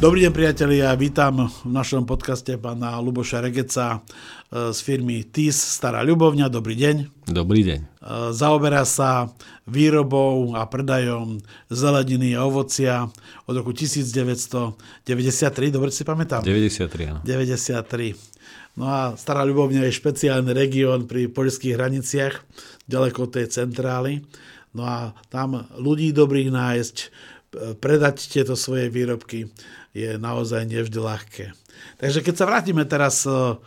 Dobrý deň priatelia, vítam v našom podcaste pána Luboša Regeca e, z firmy TIS Stará ľubovňa. Dobrý deň. Dobrý deň. E, zaoberá sa výrobou a predajom zeleniny a ovocia od roku 1993, dobre si pamätám? 93, áno. 93. No a Stará ľubovňa je špeciálny región pri poľských hraniciach, ďaleko od tej centrály. No a tam ľudí dobrých nájsť, predať tieto svoje výrobky je naozaj nevždy ľahké. Takže keď sa vrátime teraz e,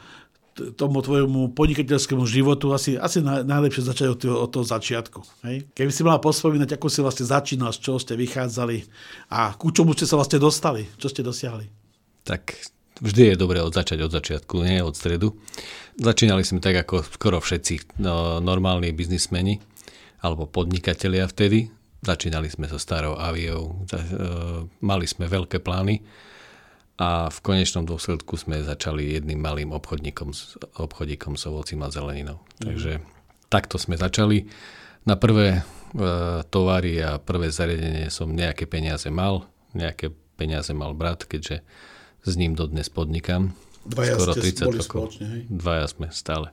tomu tvojmu podnikateľskému životu, asi, asi najlepšie začať od od toho začiatku. Hej? Keby si mala pospomínať, ako si vlastne začínal, z čoho ste vychádzali a ku čomu ste sa vlastne dostali, čo ste dosiahli. Tak vždy je dobré od začať od začiatku, nie od stredu. Začínali sme tak ako skoro všetci no, normálni biznismeni alebo podnikatelia vtedy. Začínali sme so starou aviou, e, mali sme veľké plány a v konečnom dôsledku sme začali jedným malým obchodníkom, obchodníkom s ovocím a zeleninou. Mm. Takže takto sme začali. Na prvé e, tovary a prvé zariadenie som nejaké peniaze mal, nejaké peniaze mal brat, keďže s ním dodnes podnikám. Dvaja Skoro 30 rokov. Spoločne, hej? Dvaja sme stále.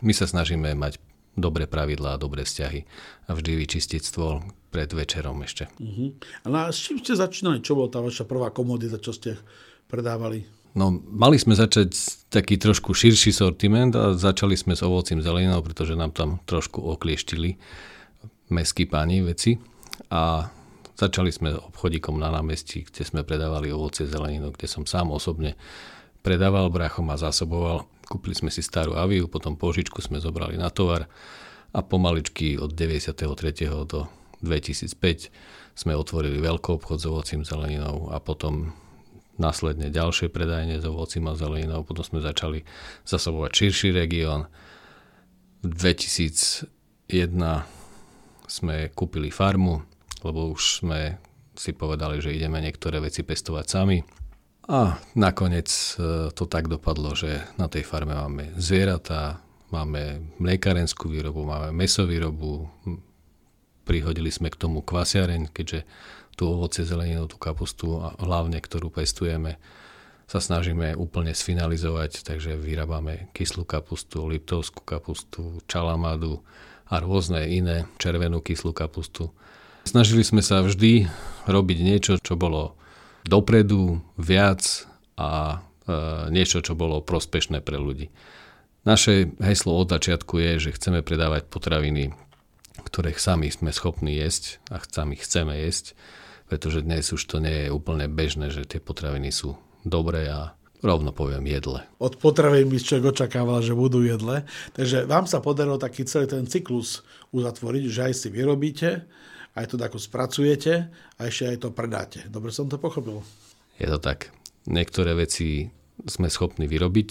My sa snažíme mať dobré pravidlá a dobré vzťahy a vždy vyčistiť stôl pred večerom ešte. Uh-huh. A s čím ste začínali? Čo bola tá vaša prvá komodita, čo ste predávali? No, mali sme začať taký trošku širší sortiment a začali sme s ovocím zeleninou, pretože nám tam trošku oklieštili meskí páni veci a začali sme obchodíkom na námestí, kde sme predávali ovocie zeleninu, kde som sám osobne predával, brachom a zásoboval Kúpili sme si starú aviu, potom požičku sme zobrali na tovar a pomaličky od 93. do 2005 sme otvorili veľký obchod s ovocím zeleninou a potom následne ďalšie predajne s ovocím a zeleninou. Potom sme začali zasobovať širší región. V 2001 sme kúpili farmu, lebo už sme si povedali, že ideme niektoré veci pestovať sami a nakoniec e, to tak dopadlo, že na tej farme máme zvieratá, máme mliekarenskú výrobu, máme mesovýrobu, prihodili sme k tomu kvasiareň, keďže tú ovoce, zeleninu, tú kapustu, a hlavne ktorú pestujeme, sa snažíme úplne sfinalizovať, takže vyrábame kyslú kapustu, liptovskú kapustu, čalamadu a rôzne iné červenú kyslú kapustu. Snažili sme sa vždy robiť niečo, čo bolo dopredu, viac a e, niečo, čo bolo prospešné pre ľudí. Naše heslo od začiatku je, že chceme predávať potraviny, ktoré sami sme schopní jesť a sami chceme jesť, pretože dnes už to nie je úplne bežné, že tie potraviny sú dobré a rovno poviem jedle. Od potravín by človek očakával, že budú jedle. Takže vám sa podarilo taký celý ten cyklus uzatvoriť, že aj si vyrobíte, aj to ako spracujete a ešte aj to predáte. Dobre som to pochopil? Je to tak. Niektoré veci sme schopní vyrobiť,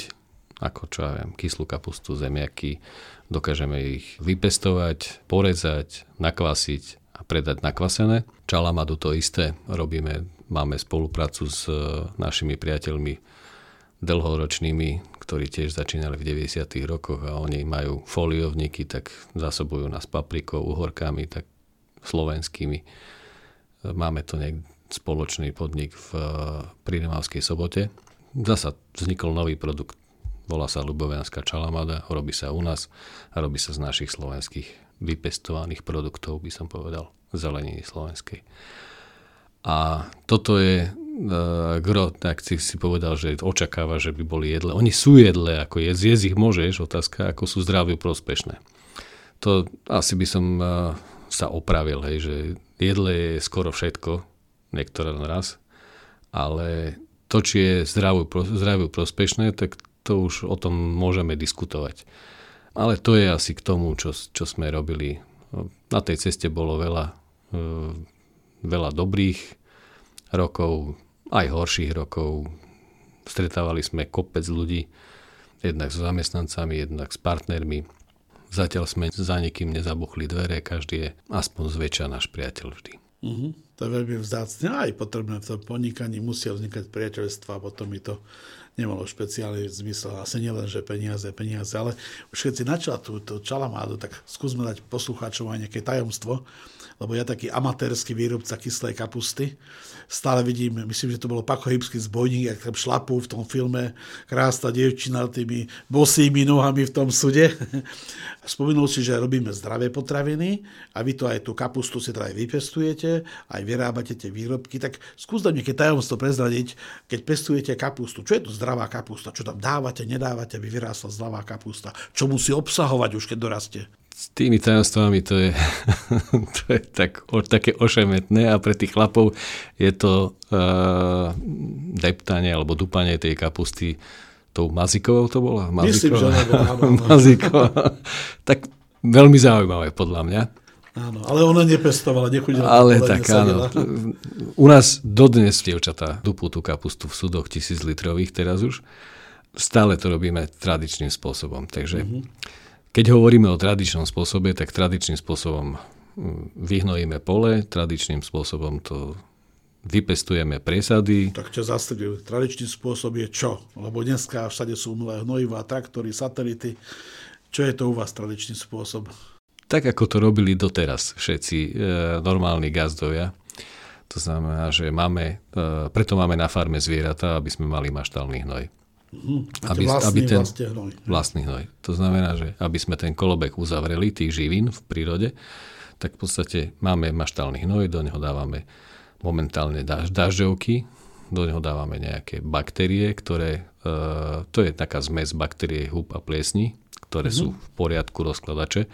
ako čo ja viem, kyslú kapustu, zemiaky, dokážeme ich vypestovať, porezať, nakvasiť a predať nakvasené. Čalamadu to isté robíme, máme spoluprácu s e, našimi priateľmi dlhoročnými, ktorí tiež začínali v 90. rokoch a oni majú foliovníky, tak zásobujú nás paprikou, uhorkami, tak slovenskými. Máme to nejak spoločný podnik v Prídemavskej sobote. Zasa vznikol nový produkt. Volá sa Lubovianská čalamada, robí sa u nás a robí sa z našich slovenských vypestovaných produktov, by som povedal, zeleniny slovenskej. A toto je uh, gro, tak si si povedal, že očakáva, že by boli jedle. Oni sú jedle, ako je, zjesť ich môžeš, otázka, ako sú zdraviu prospešné. To asi by som uh, sa opravil, hej, že jedle je skoro všetko, niektoré raz, ale to, či je zdraviu, zdraviu prospešné, tak to už o tom môžeme diskutovať. Ale to je asi k tomu, čo, čo sme robili. Na tej ceste bolo veľa, e, veľa dobrých rokov, aj horších rokov. Stretávali sme kopec ľudí, jednak s zamestnancami, jednak s partnermi. Zatiaľ sme za nikým nezabuchli dvere, každý je aspoň zväčša náš priateľ vždy. Uh-huh. To je veľmi vzácne aj potrebné v tom podnikaní musia vznikať priateľstva potom mi to nemalo špeciálny zmysel. Asi nielen, že peniaze, peniaze, ale už keď si načala tú, tú čalamádu, tak skúsme dať poslucháčom aj nejaké tajomstvo, lebo ja taký amatérsky výrobca kyslej kapusty, stále vidím, myslím, že to bolo Paco Hybský zbojník, jak tam šlapú v tom filme, krásna dievčina tými bosými nohami v tom sude. Spomenul si, že robíme zdravé potraviny a vy to aj tú kapustu si teda aj vypestujete, aj vyrábate tie výrobky, tak skús nám nejaké tajomstvo prezradiť, keď pestujete kapustu. Čo je to zdravá kapusta? Čo tam dávate, nedávate, aby vyrástla zdravá kapusta? Čo musí obsahovať už, keď dorastie? S tými tajomstvami to je, to je tak, o, také ošemetné a pre tých chlapov je to uh, deptanie alebo dupanie tej kapusty tou mazikovou to bola? Myslím, že maziková. tak veľmi zaujímavé podľa mňa. Áno, ale ona nepestovala, nechodila. Ale tak áno. U nás dodnes dievčatá dupú tú kapustu v súdoch tisíc litrových teraz už. Stále to robíme tradičným spôsobom. Takže uh-huh keď hovoríme o tradičnom spôsobe, tak tradičným spôsobom mm, vyhnojíme pole, tradičným spôsobom to vypestujeme presady. Tak ťa zastriedujú. Tradičný spôsob je čo? Lebo dneska všade sú nové hnojivá, traktory, satelity. Čo je to u vás tradičný spôsob? Tak ako to robili doteraz všetci e, normálni gazdovia. To znamená, že máme, e, preto máme na farme zvieratá, aby sme mali maštálny hnoj. Mm, aby, vlastný, aby ten, vlastne hnoj. Vlastný hnoj. To znamená, že aby sme ten kolobek uzavreli, tých živín v prírode, tak v podstate máme maštálny hnoj, do neho dávame momentálne daž, dažďovky, do neho dávame nejaké baktérie, ktoré, e, to je taká zmes baktérie, hub a pliesni, ktoré mm-hmm. sú v poriadku rozkladače,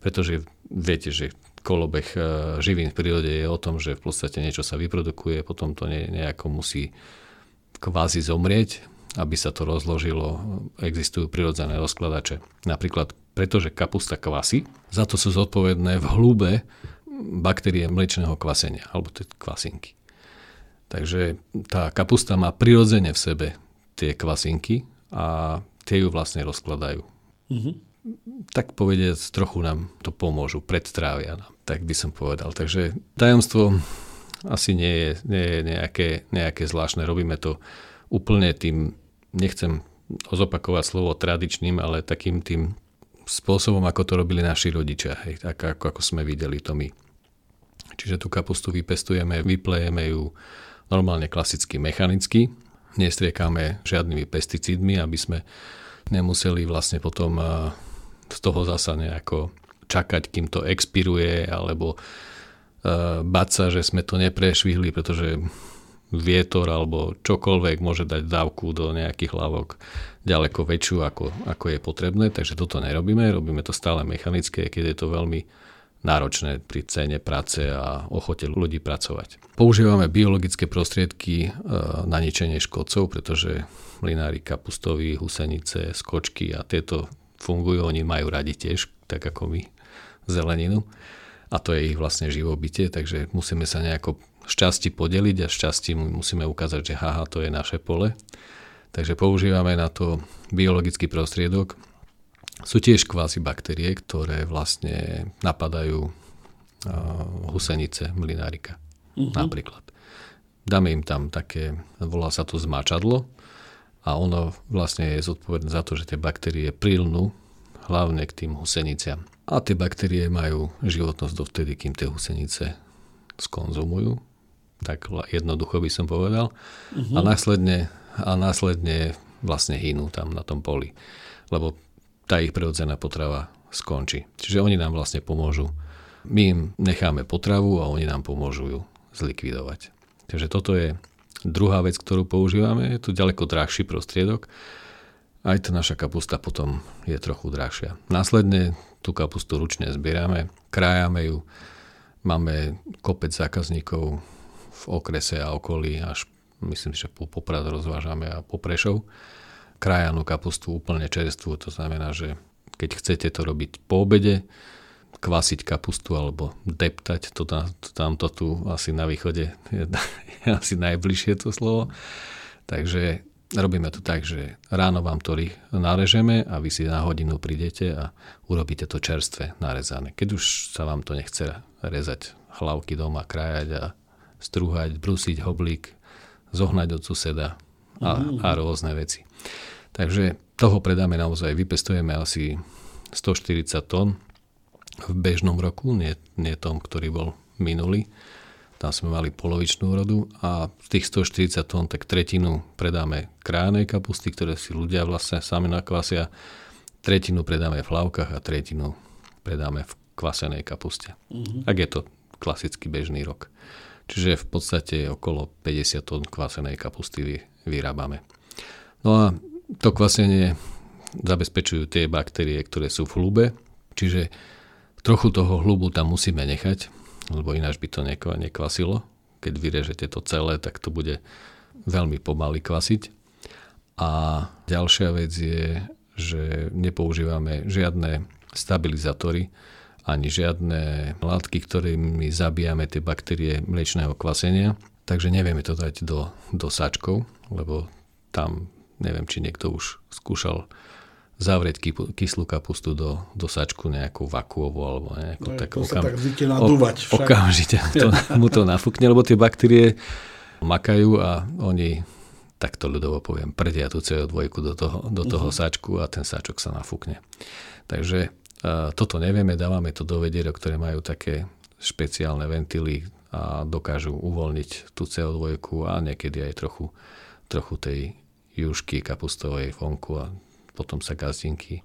pretože viete, že kolobeh e, živín v prírode je o tom, že v podstate niečo sa vyprodukuje, potom to ne, nejako musí kvázi zomrieť, aby sa to rozložilo, existujú prirodzené rozkladače. Napríklad pretože kapusta kvasí, za to sú zodpovedné v hlúbe baktérie mliečného kvasenia, alebo tie kvasinky. Takže tá kapusta má prirodzene v sebe tie kvasinky a tie ju vlastne rozkladajú. Mm-hmm. Tak povediať, trochu nám to pomôžu, predstrávia nám, tak by som povedal. Takže tajomstvo asi nie je, nie je nejaké, nejaké zvláštne. Robíme to úplne tým nechcem zopakovať slovo tradičným, ale takým tým spôsobom, ako to robili naši rodičia, hej, tak ako, ako sme videli to my. Čiže tú kapustu vypestujeme, vyplejeme ju normálne klasicky mechanicky, nestriekame žiadnymi pesticídmi, aby sme nemuseli vlastne potom z toho zasa nejako čakať, kým to expiruje, alebo bať sa, že sme to neprešvihli, pretože vietor alebo čokoľvek môže dať dávku do nejakých hlavok ďaleko väčšiu, ako, ako je potrebné, takže toto nerobíme, robíme to stále mechanické, keď je to veľmi náročné pri cene práce a ochote ľudí pracovať. Používame biologické prostriedky e, na ničenie škodcov, pretože mlinári kapustoví, husenice, skočky a tieto fungujú, oni majú radi tiež, tak ako my, zeleninu. A to je ich vlastne živobytie, takže musíme sa nejako šťastí podeliť a šťastí musíme ukázať, že haha, to je naše pole. Takže používame na to biologický prostriedok. Sú tiež kvázi baktérie, ktoré vlastne napadajú husenice mlinárika uh-huh. napríklad. Dáme im tam také, volá sa to zmáčadlo a ono vlastne je zodpovedné za to, že tie baktérie prilnú hlavne k tým huseniciam. A tie baktérie majú životnosť dovtedy, kým tie husenice skonzumujú tak jednoducho by som povedal. Uh-huh. A, následne, a následne vlastne hynú tam na tom poli, lebo tá ich prirodzená potrava skončí. Čiže oni nám vlastne pomôžu. My im necháme potravu a oni nám pomôžu ju zlikvidovať. Takže toto je druhá vec, ktorú používame. Je to ďaleko drahší prostriedok. Aj tá naša kapusta potom je trochu drahšia. Následne tú kapustu ručne zbierame, krájame ju. Máme kopec zákazníkov, v okrese a okolí, až myslím, že po Poprad rozvážame a po Prešov. Krajanú kapustu úplne čerstvú, to znamená, že keď chcete to robiť po obede, kvasiť kapustu alebo deptať, to, tam, to tamto tu asi na východe je, je asi najbližšie to slovo. Takže robíme to tak, že ráno vám to narežeme a vy si na hodinu prídete a urobíte to čerstvé narezané. Keď už sa vám to nechce rezať hlavky doma, krajať a strúhať, brusiť hoblík, zohnať od suseda a, a rôzne veci. Takže toho predáme naozaj, vypestujeme asi 140 tón v bežnom roku, nie, nie tom, ktorý bol minulý. Tam sme mali polovičnú rodu a z tých 140 tón tak tretinu predáme kránej kapusty, ktoré si ľudia vlastne sami nakvasia. Tretinu predáme v hlavkách a tretinu predáme v kvasenej kapuste. Mm-hmm. Ak je to klasický bežný rok. Čiže v podstate okolo 50 tón kvasenej kapusty vyrábame. No a to kvasenie zabezpečujú tie baktérie, ktoré sú v hlube, čiže trochu toho hlubu tam musíme nechať, lebo ináč by to nekvasilo. Keď vyrežete to celé, tak to bude veľmi pomaly kvasiť. A ďalšia vec je, že nepoužívame žiadne stabilizátory, ani žiadne látky, ktorými zabíjame tie baktérie mliečného kvasenia. Takže nevieme to dať do, do sáčkov, lebo tam neviem, či niekto už skúšal zavrieť kyslú kapustu do, do sačku nejakú vakuovú alebo nejakú no, takú... To sa tak zvykne nadúvať. Okamžite to, mu to nafúkne, lebo tie baktérie makajú a oni takto ľudovo poviem, prdia tú CO2 do toho, do toho uh-huh. sačku a ten sačok sa nafúkne. Takže toto nevieme, dávame to do vedierok, ktoré majú také špeciálne ventily a dokážu uvoľniť tú CO2 a niekedy aj trochu, trochu tej jušky kapustovej vonku a potom sa gazdinky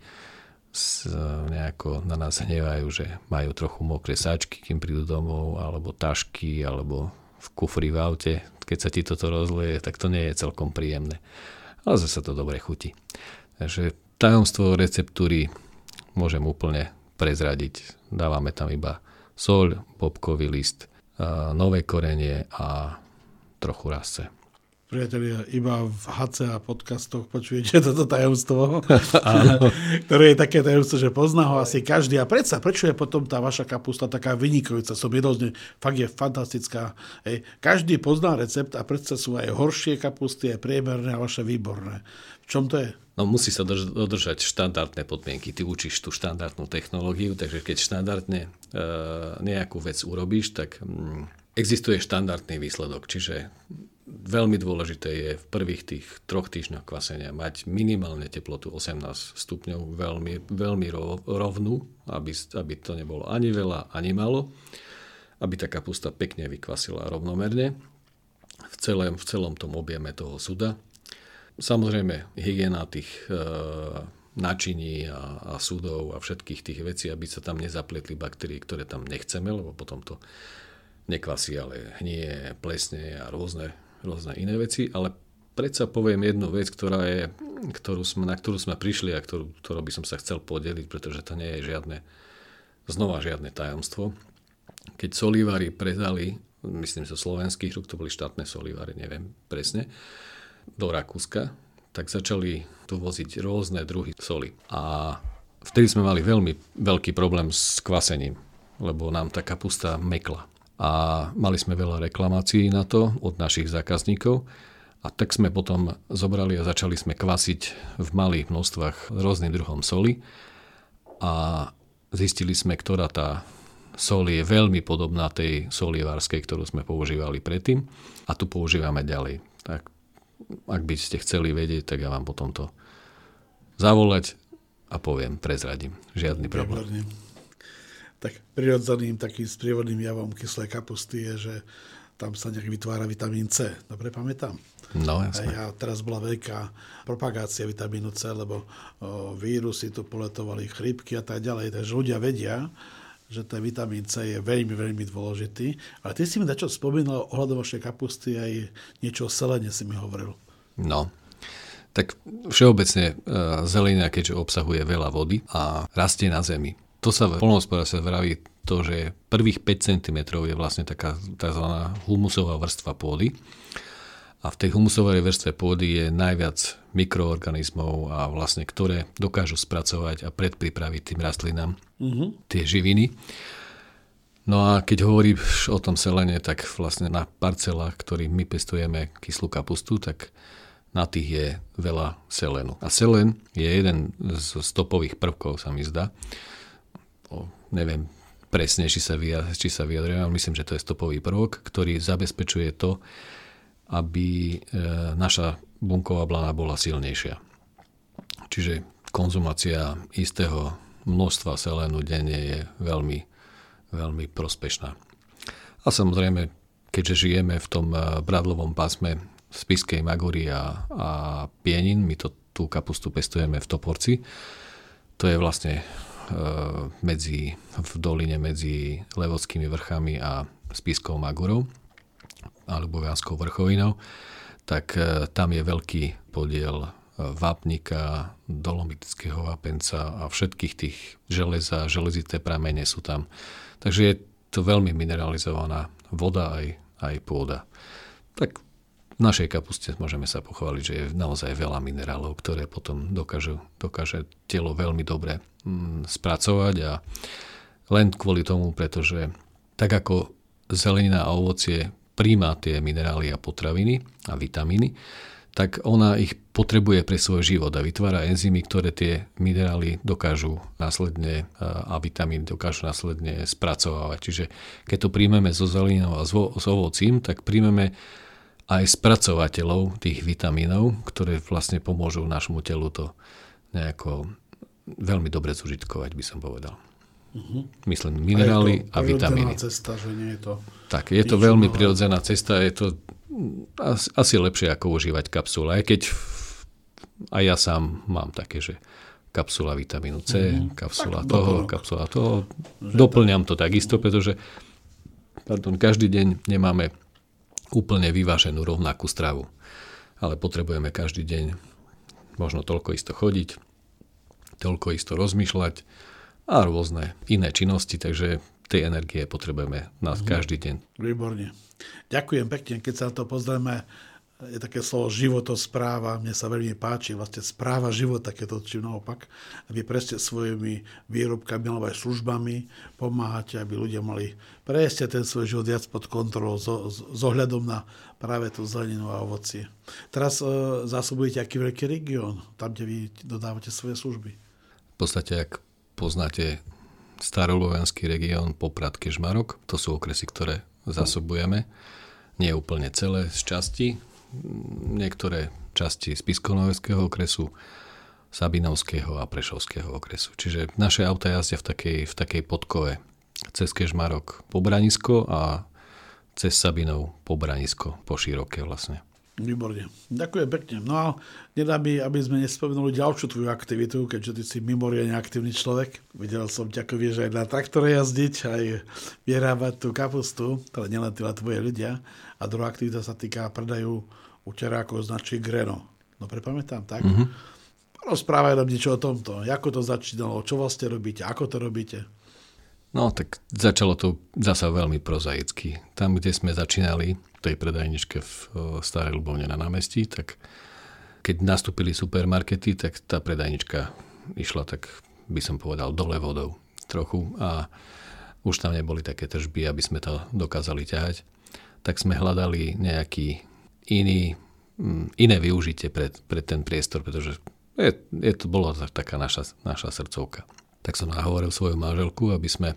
nejako na nás hnevajú, že majú trochu mokré sáčky, kým prídu domov, alebo tašky, alebo v kufri v aute. Keď sa ti toto rozleje, tak to nie je celkom príjemné. Ale zase to dobre chutí. Takže tajomstvo receptúry môžem úplne prezradiť. Dávame tam iba soľ, bobkový list, nové korenie a trochu rasce. Priatelia, iba v HC a podcastoch počujete toto tajomstvo, ktoré je také tajomstvo, že pozná ho asi každý. A predsa, prečo je potom tá vaša kapusta taká vynikajúca? Som jednoznačne, fakt je fantastická. Hej. Každý pozná recept a predsa sú aj horšie kapusty, aj priemerné a vaše výborné. V čom to je? No musí sa dodržať štandardné podmienky. Ty učíš tú štandardnú technológiu, takže keď štandardne e, nejakú vec urobíš, tak mm, existuje štandardný výsledok. Čiže veľmi dôležité je v prvých tých troch týždňoch kvasenia mať minimálne teplotu 18 stupňov, veľmi, veľmi rovnú, aby, aby to nebolo ani veľa, ani malo, aby tá kapusta pekne vykvasila rovnomerne v celém, v celom tom objeme toho suda. Samozrejme, hygiena tých e, načiní a, a súdov a všetkých tých vecí, aby sa tam nezapletli baktérie, ktoré tam nechceme, lebo potom to nekvasí, ale hnie, plesne a rôzne rôzne iné veci, ale predsa poviem jednu vec, ktorá je, ktorú sme, na ktorú sme prišli a ktorú, ktorú by som sa chcel podeliť, pretože to nie je žiadne, znova žiadne tajomstvo. Keď solivári predali, myslím, že slovenských rúk, to boli štátne solivári, neviem presne, do Rakúska, tak začali tu voziť rôzne druhy soli. A vtedy sme mali veľmi veľký problém s kvasením, lebo nám tá kapusta mekla a mali sme veľa reklamácií na to od našich zákazníkov. A tak sme potom zobrali a začali sme kvasiť v malých množstvách rôznym druhom soli a zistili sme, ktorá tá sol je veľmi podobná tej solievárskej, ktorú sme používali predtým a tu používame ďalej. Tak ak by ste chceli vedieť, tak ja vám potom to zavolať a poviem, prezradím. Žiadny problém. Výborný tak prirodzeným takým sprievodným javom kyslej kapusty je, že tam sa nejak vytvára vitamín C. Dobre pamätám? No, jasne. A teraz bola veľká propagácia vitamínu C, lebo o, vírusy tu poletovali, chrypky a tak ďalej. Takže ľudia vedia, že ten vitamín C je veľmi, veľmi dôležitý. Ale ty si mi dačo spomínal ohľadom vašej kapusty aj niečo o selene si mi hovoril. No, tak všeobecne e, zelina, keďže obsahuje veľa vody a rastie na zemi, to sa v polnohospodárstve vraví to, že prvých 5 cm je vlastne taká tzv. humusová vrstva pôdy. A v tej humusovej vrstve pôdy je najviac mikroorganizmov a vlastne ktoré dokážu spracovať a predpripraviť tým rastlinám uh-huh. tie živiny. No a keď hovoríš o tom selene, tak vlastne na parcelách, ktorým my pestujeme kyslú kapustu, tak na tých je veľa selénu. A selén je jeden z stopových prvkov, sa mi zdá. Neviem presne, či sa, vyjadrujem, či sa vyjadrujem, ale myslím, že to je stopový prvok, ktorý zabezpečuje to, aby e, naša bunková blana bola silnejšia. Čiže konzumácia istého množstva selénu denne je veľmi, veľmi prospešná. A samozrejme, keďže žijeme v tom e, bradlovom pásme spiskej magúry a, a pienin. My to, tú kapustu pestujeme v Toporci. To je vlastne medzi, v doline medzi Levodskými vrchami a Spiskou Magurou alebo Vianskou vrchovinou, tak e, tam je veľký podiel e, vápnika, dolomitického vápenca a všetkých tých železa, železité pramene sú tam. Takže je to veľmi mineralizovaná voda aj, aj pôda. Tak v našej kapuste môžeme sa pochváliť, že je naozaj veľa minerálov, ktoré potom dokážu, dokáže telo veľmi dobre mm, spracovať a len kvôli tomu, pretože tak ako zelenina a ovocie príjma tie minerály a potraviny a vitamíny, tak ona ich potrebuje pre svoj život a vytvára enzymy, ktoré tie minerály dokážu následne a vitamíny dokážu následne spracovávať. Čiže keď to príjmeme so zeleninou a s ovocím, tak príjmeme aj spracovateľov tých vitamínov, ktoré vlastne pomôžu našemu telu to nejako veľmi dobre zužitkovať, by som povedal. Uh-huh. Myslím minerály a, a vitamíny. cesta, že nie je to... Tak, je to veľmi prirodzená cesta, je to asi lepšie ako užívať kapsule, aj keď aj ja sám mám také, že kapsula vitamínu C, uh-huh. kapsula tak, toho, doplnok. kapsula toho. Že Doplňam to takisto, pretože pardon, každý deň nemáme úplne vyváženú rovnakú stravu. Ale potrebujeme každý deň možno toľko isto chodiť, toľko isto rozmýšľať a rôzne iné činnosti, takže tej energie potrebujeme na mhm. každý deň. Výborne. Ďakujem pekne, keď sa to pozrieme je také slovo životospráva, mne sa veľmi páči, vlastne správa života, keď to čím naopak, aby presne svojimi výrobkami alebo aj službami pomáhate, aby ľudia mali prejsť ten svoj život viac pod kontrolou so, s ohľadom na práve tú zeleninu a ovocie. Teraz e, zásobujete aký veľký región, tam, kde vy dodávate svoje služby? V podstate, ak poznáte starolovenský región Poprad Kežmarok, to sú okresy, ktoré zásobujeme. Nie úplne celé z časti, niektoré časti Spiskonovského okresu, Sabinovského a Prešovského okresu. Čiže naše auta jazdia v takej, v takej podkove cez Kežmarok po Branisko a cez Sabinov po Branisko, po široké vlastne. Výborne. Ďakujem pekne. No a nedá mi, aby sme nespomenuli ďalšiu tvoju aktivitu, keďže ty si mimoriadne aktívny človek. Videl som ťa, ako vieš aj na traktore jazdiť, aj vyrábať tú kapustu, ale nielen teda tvoje ľudia. A druhá aktivita sa týka predaju uterákov značky Greno. No prepamätám, tak? Mm-hmm. Rozprávaj nám niečo o tomto. Ako to začínalo, čo vlastne robíte, ako to robíte? No, tak začalo to zasa veľmi prozaicky. Tam, kde sme začínali, tej predajničke v Starej Ľubovne na námestí, tak keď nastúpili supermarkety, tak tá predajnička išla tak, by som povedal, dole vodou trochu a už tam neboli také tržby, aby sme to dokázali ťahať. Tak sme hľadali nejaký iný, mm, iné využitie pre, pre ten priestor, pretože je, je to bolo taká naša, naša srdcovka tak som nahovoril svoju manželku, aby sme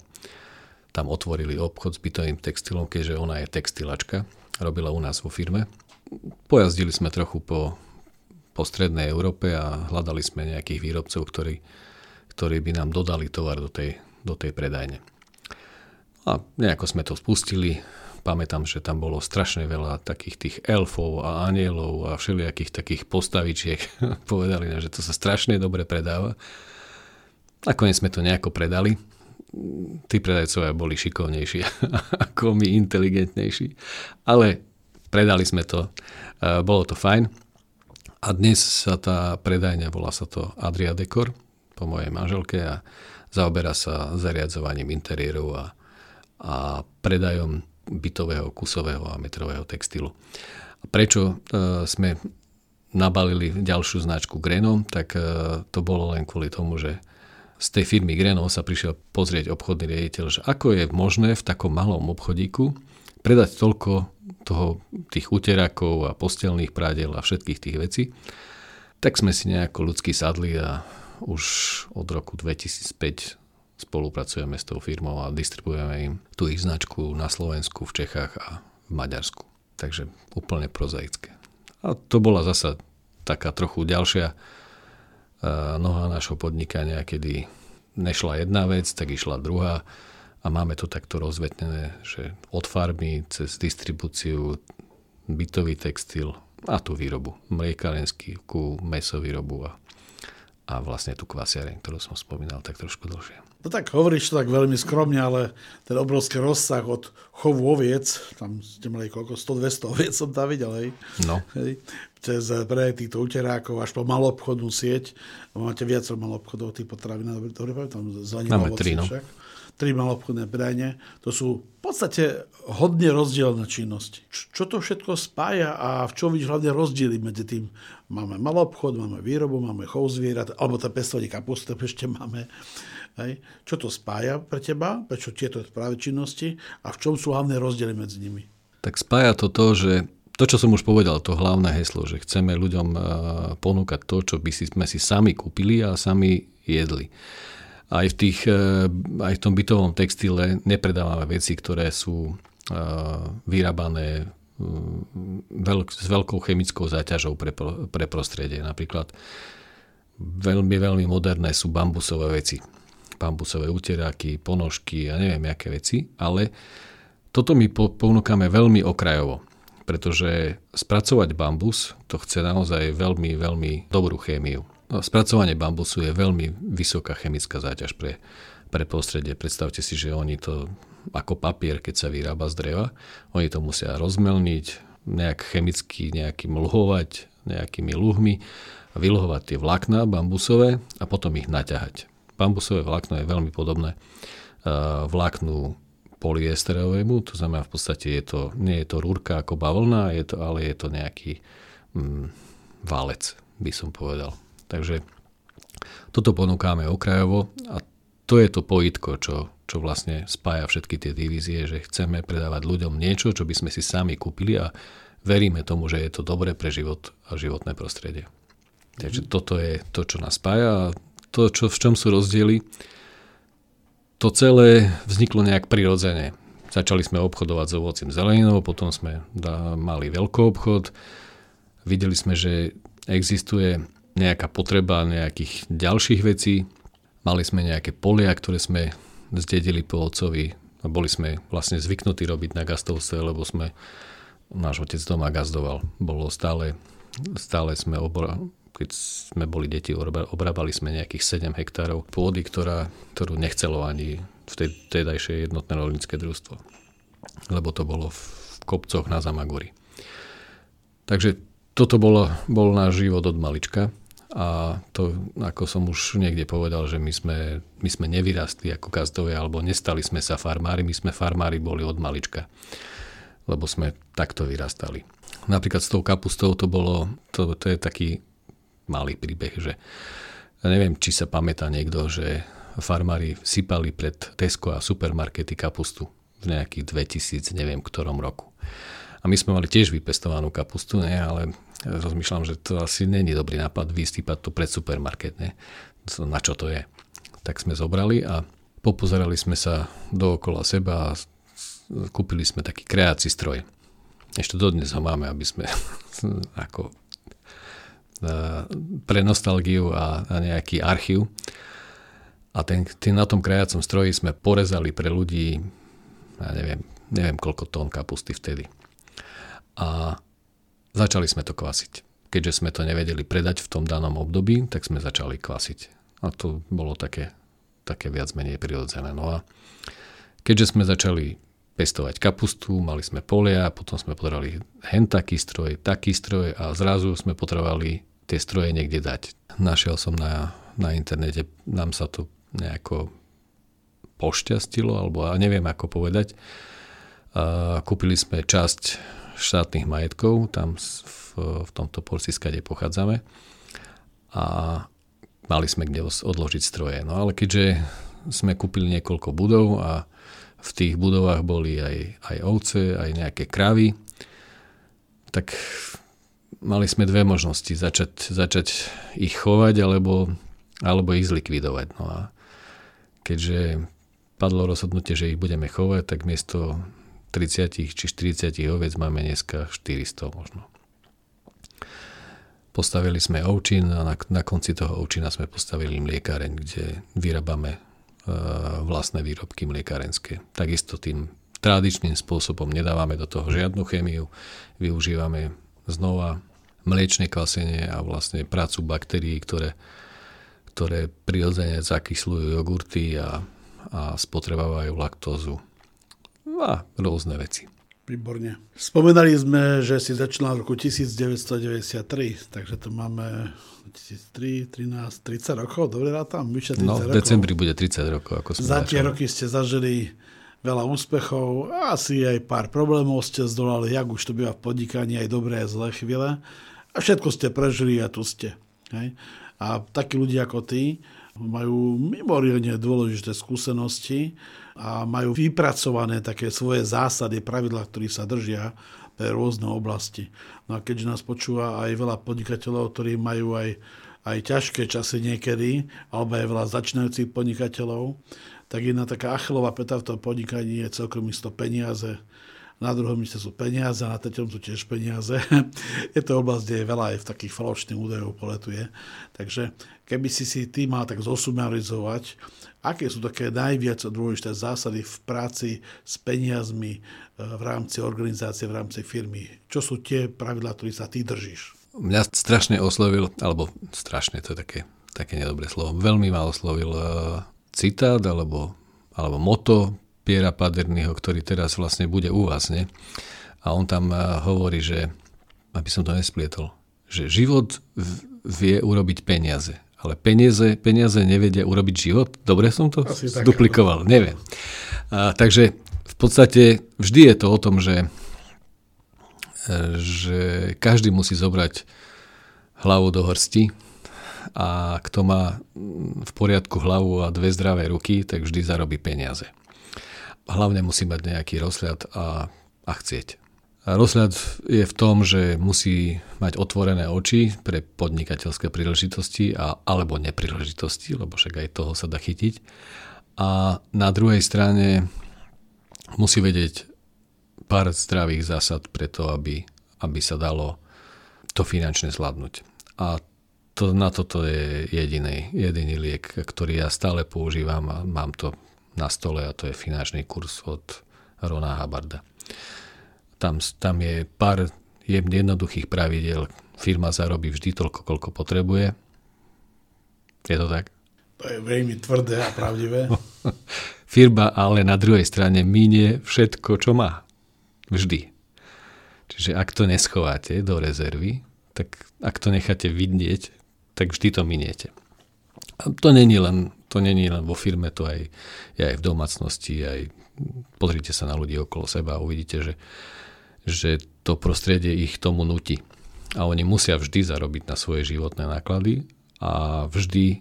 tam otvorili obchod s bytovým textilom, keďže ona je textilačka, robila u nás vo firme. Pojazdili sme trochu po, po strednej Európe a hľadali sme nejakých výrobcov, ktorí, ktorí by nám dodali tovar do tej, do tej predajne. A nejako sme to spustili. Pamätám, že tam bolo strašne veľa takých tých elfov a anielov a všelijakých takých postavičiek. Povedali nám, že to sa strašne dobre predáva. Nakoniec sme to nejako predali. Tí predajcovia boli šikovnejší ako my, inteligentnejší. Ale predali sme to. Bolo to fajn. A dnes sa tá predajňa, volá sa to Adria Decor, po mojej manželke a zaoberá sa zariadzovaním interiérov a, a predajom bytového, kusového a metrového textilu. A prečo e, sme nabalili ďalšiu značku Greno, tak e, to bolo len kvôli tomu, že z tej firmy Greno sa prišiel pozrieť obchodný riaditeľ, že ako je možné v takom malom obchodíku predať toľko toho, tých uterakov a postelných prádel a všetkých tých vecí, tak sme si nejako ľudsky sadli a už od roku 2005 spolupracujeme s tou firmou a distribuujeme im tú ich značku na Slovensku, v Čechách a v Maďarsku. Takže úplne prozaické. A to bola zasa taká trochu ďalšia noha našho podnikania, kedy nešla jedna vec, tak išla druhá a máme to takto rozvetnené, že od farmy cez distribúciu, bytový textil a tú výrobu, mliekarenský, ku mesovýrobu a, a vlastne tú kvasiareň, ktorú som spomínal tak trošku dlhšie. No tak hovoríš to tak veľmi skromne, ale ten obrovský rozsah od chovu oviec, tam ste mali koľko, 100-200 oviec som tam videl, hej? No. Hej? Cez pre týchto uterákov až po malobchodnú sieť. Máte viacero malobchodov, tých potravín, dobre, tam zelenina, Máme tri, no. Však tri malobchodné predajne. To sú v podstate hodne rozdielne činnosti. Čo to všetko spája a v čom vidíš hlavne rozdiely medzi tým? Máme malobchod, máme výrobu, máme chov zvierat, alebo to pestovanie kapusty ešte máme. Hej. Čo to spája pre teba? Prečo tieto práve činnosti? A v čom sú hlavné rozdiely medzi nimi? Tak spája to to, že to, čo som už povedal, to hlavné heslo, že chceme ľuďom eh, ponúkať to, čo by si, sme si sami kúpili a sami jedli. Aj v, tých, eh, aj v tom bytovom textile nepredávame veci, ktoré sú eh, vyrábané veľk, s veľkou chemickou záťažou pre, pre prostredie. Napríklad veľmi, veľmi moderné sú bambusové veci bambusové uteráky, ponožky a neviem aké veci, ale toto my ponúkame veľmi okrajovo, pretože spracovať bambus to chce naozaj veľmi, veľmi dobrú chémiu. No, spracovanie bambusu je veľmi vysoká chemická záťaž pre, pre prostredie. Predstavte si, že oni to ako papier, keď sa vyrába z dreva, oni to musia rozmelniť, nejak chemicky nejakým lhovať, nejakými luhmi, vyluhovať tie vlákna bambusové a potom ich naťahať bambusové vlákno je veľmi podobné uh, vláknu polyesterovému, to znamená v podstate je to, nie je to rúrka ako bavlna, je to, ale je to nejaký mm, válec, by som povedal. Takže toto ponúkame okrajovo a to je to pojitko, čo, čo vlastne spája všetky tie divízie, že chceme predávať ľuďom niečo, čo by sme si sami kúpili a veríme tomu, že je to dobré pre život a životné prostredie. Takže toto je to, čo nás spája a to, čo, v čom sú rozdiely, to celé vzniklo nejak prirodzene. Začali sme obchodovať s ovocím zeleninou, potom sme da, mali veľký obchod, videli sme, že existuje nejaká potreba nejakých ďalších vecí, mali sme nejaké polia, ktoré sme zdedili po otcovi, boli sme vlastne zvyknutí robiť na gastovce, lebo sme, náš otec doma gazdoval, bolo stále, stále sme obor, keď sme boli deti, obrábali sme nejakých 7 hektárov pôdy, ktorá, ktorú nechcelo ani v tej tedajšie jednotné rolnícke družstvo. Lebo to bolo v kopcoch na Zamagori. Takže toto bolo, bol náš život od malička a to, ako som už niekde povedal, že my sme, my sme nevyrastli ako gazdovia alebo nestali sme sa farmári, my sme farmári boli od malička, lebo sme takto vyrastali. Napríklad s tou kapustou to bolo, to, to je taký malý príbeh, že neviem, či sa pamätá niekto, že farmári sypali pred Tesco a supermarkety kapustu v nejakých 2000, neviem ktorom roku. A my sme mali tiež vypestovanú kapustu, ne, ale rozmýšľam, že to asi není dobrý nápad vysypať to pred supermarket. Ne. Na čo to je? Tak sme zobrali a popozerali sme sa dookola seba a kúpili sme taký kreací stroj. Ešte dodnes ho máme, aby sme ako pre nostalgiu a, a nejaký archív. A ten, ten, na tom krajacom stroji sme porezali pre ľudí, ja neviem, neviem koľko tón kapusty vtedy. A začali sme to kvasiť. Keďže sme to nevedeli predať v tom danom období, tak sme začali kvasiť. A to bolo také, také viac menej prirodzené. No a keďže sme začali pestovať kapustu, mali sme polia, potom sme potrebovali hen taký stroj, taký stroj a zrazu sme potrebovali tie stroje niekde dať. Našiel som na, na internete, nám sa to nejako pošťastilo, alebo ja neviem ako povedať. Kúpili sme časť štátnych majetkov, tam v, v tomto Polsci, kde pochádzame. A mali sme kde odložiť stroje. No ale keďže sme kúpili niekoľko budov a v tých budovách boli aj, aj ovce, aj nejaké kravy, tak mali sme dve možnosti. Začať, začať ich chovať alebo, alebo ich zlikvidovať. No a keďže padlo rozhodnutie, že ich budeme chovať, tak miesto 30 či 40 oviec máme dneska 400 možno. Postavili sme ovčin a na, na konci toho ovčina sme postavili mliekáreň, kde vyrábame e, vlastné výrobky mliekárenské. Takisto tým tradičným spôsobom nedávame do toho žiadnu chemiu, využívame znova mliečne kvasenie a vlastne prácu baktérií, ktoré, ktoré prirodzene zakysľujú jogurty a, a spotrebávajú laktózu a rôzne veci. Výborne. Spomenali sme, že si začal v roku 1993, takže to máme 2003, 13, 30 rokov, dobre rátam? Vyše 30 no, v decembri bude 30 rokov. Ako sme Za tie roky ste zažili veľa úspechov, asi aj pár problémov ste zdolali, jak už to býva v podnikaní, aj dobré, aj zlé chvíle. A všetko ste prežili a tu ste. Hej? A takí ľudia ako ty majú mimoriadne dôležité skúsenosti, a majú vypracované také svoje zásady, pravidlá, ktorých sa držia pre rôzne oblasti. No a keďže nás počúva aj veľa podnikateľov, ktorí majú aj, aj ťažké časy niekedy, alebo aj veľa začínajúcich podnikateľov, tak jedna taká achilová peta v tom podnikaní je celkom isto peniaze, na druhom mieste sú peniaze, na treťom sú tiež peniaze. je to oblasť, kde je veľa aj v takých falošných údajov poletuje. Takže keby si si ty mal tak zosumarizovať, aké sú také najviac dôležité zásady v práci s peniazmi e, v rámci organizácie, v rámci firmy? Čo sú tie pravidlá, ktorých sa ty držíš? Mňa strašne oslovil, alebo strašne, to je také, také nedobré slovo, veľmi ma oslovil uh, citát alebo, alebo moto Piera Padernyho, ktorý teraz vlastne bude u vás, nie? A on tam hovorí, že, aby som to nesplietol, že život vie urobiť peniaze, ale peniaze, peniaze nevedia urobiť život. Dobre som to Asi duplikoval, neviem. A, takže v podstate vždy je to o tom, že, že každý musí zobrať hlavu do hrsti a kto má v poriadku hlavu a dve zdravé ruky, tak vždy zarobí peniaze hlavne musí mať nejaký rozhľad a, a chcieť. A rozhľad je v tom, že musí mať otvorené oči pre podnikateľské príležitosti a, alebo nepríležitosti, lebo však aj toho sa dá chytiť. A na druhej strane musí vedieť pár zdravých zásad pre to, aby, aby sa dalo to finančne zvládnuť. A to, na toto je jediný, jediný liek, ktorý ja stále používam a mám to na stole a to je finančný kurz od Rona Habarda. Tam, tam je pár jednoduchých pravidel. Firma zarobí vždy toľko, koľko potrebuje. Je to tak? To je veľmi tvrdé a pravdivé. Firma ale na druhej strane minie všetko, čo má. Vždy. Čiže ak to neschováte do rezervy, tak ak to necháte vidieť, tak vždy to miniete. A to není len to není len vo firme, to aj, je aj v domácnosti, aj pozrite sa na ľudí okolo seba a uvidíte, že, že to prostredie ich tomu nutí. A oni musia vždy zarobiť na svoje životné náklady a vždy e,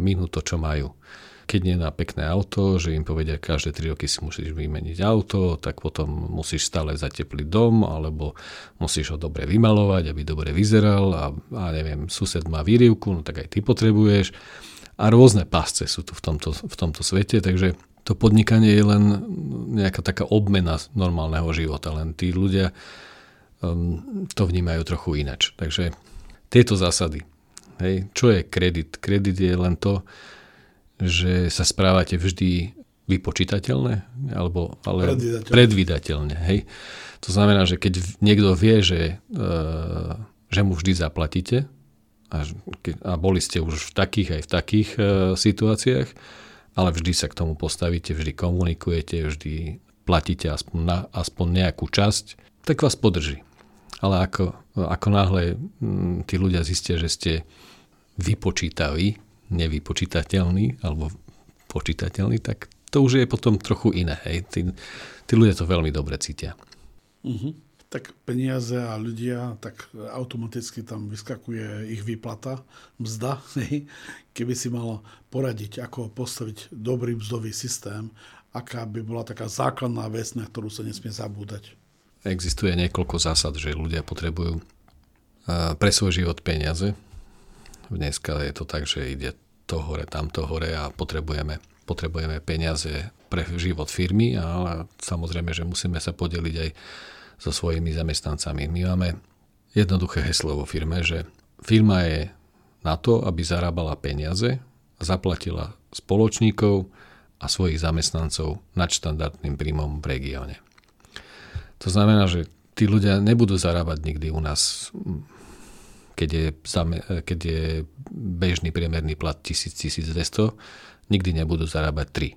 minú to, čo majú. Keď nie na pekné auto, že im povedia, každé 3 roky si musíš vymeniť auto, tak potom musíš stále zatepliť dom, alebo musíš ho dobre vymalovať, aby dobre vyzeral a, a neviem, sused má výrivku, no tak aj ty potrebuješ a rôzne pasce sú tu v tomto, v tomto svete, takže to podnikanie je len nejaká taká obmena normálneho života, len tí ľudia um, to vnímajú trochu inač. Takže tieto zásady. Hej, čo je kredit? Kredit je len to, že sa správate vždy vypočítateľné alebo ale predvydateľne. predvydateľne. Hej. To znamená, že keď niekto vie, že, uh, že mu vždy zaplatíte, a, a boli ste už v takých aj v takých e, situáciách, ale vždy sa k tomu postavíte, vždy komunikujete, vždy platíte aspoň, na, aspoň nejakú časť, tak vás podrží. Ale ako, ako náhle m, tí ľudia zistia, že ste vypočítaví, nevypočítateľní alebo počítateľní, tak to už je potom trochu iné. Hej. Tí, tí ľudia to veľmi dobre cítia. Uh-huh tak peniaze a ľudia, tak automaticky tam vyskakuje ich výplata, mzda. Keby si mal poradiť, ako postaviť dobrý mzdový systém aká by bola taká základná vec, na ktorú sa nesmie zabúdať? Existuje niekoľko zásad, že ľudia potrebujú pre svoj život peniaze. Dneska je to tak, že ide to hore, tamto hore a potrebujeme, potrebujeme peniaze pre život firmy, ale samozrejme, že musíme sa podeliť aj so svojimi zamestnancami. My máme jednoduché heslo vo firme, že firma je na to, aby zarábala peniaze zaplatila spoločníkov a svojich zamestnancov nadštandardným príjmom v regióne. To znamená, že tí ľudia nebudú zarábať nikdy u nás, keď je, keď je bežný priemerný plat 1000-1200, nikdy nebudú zarábať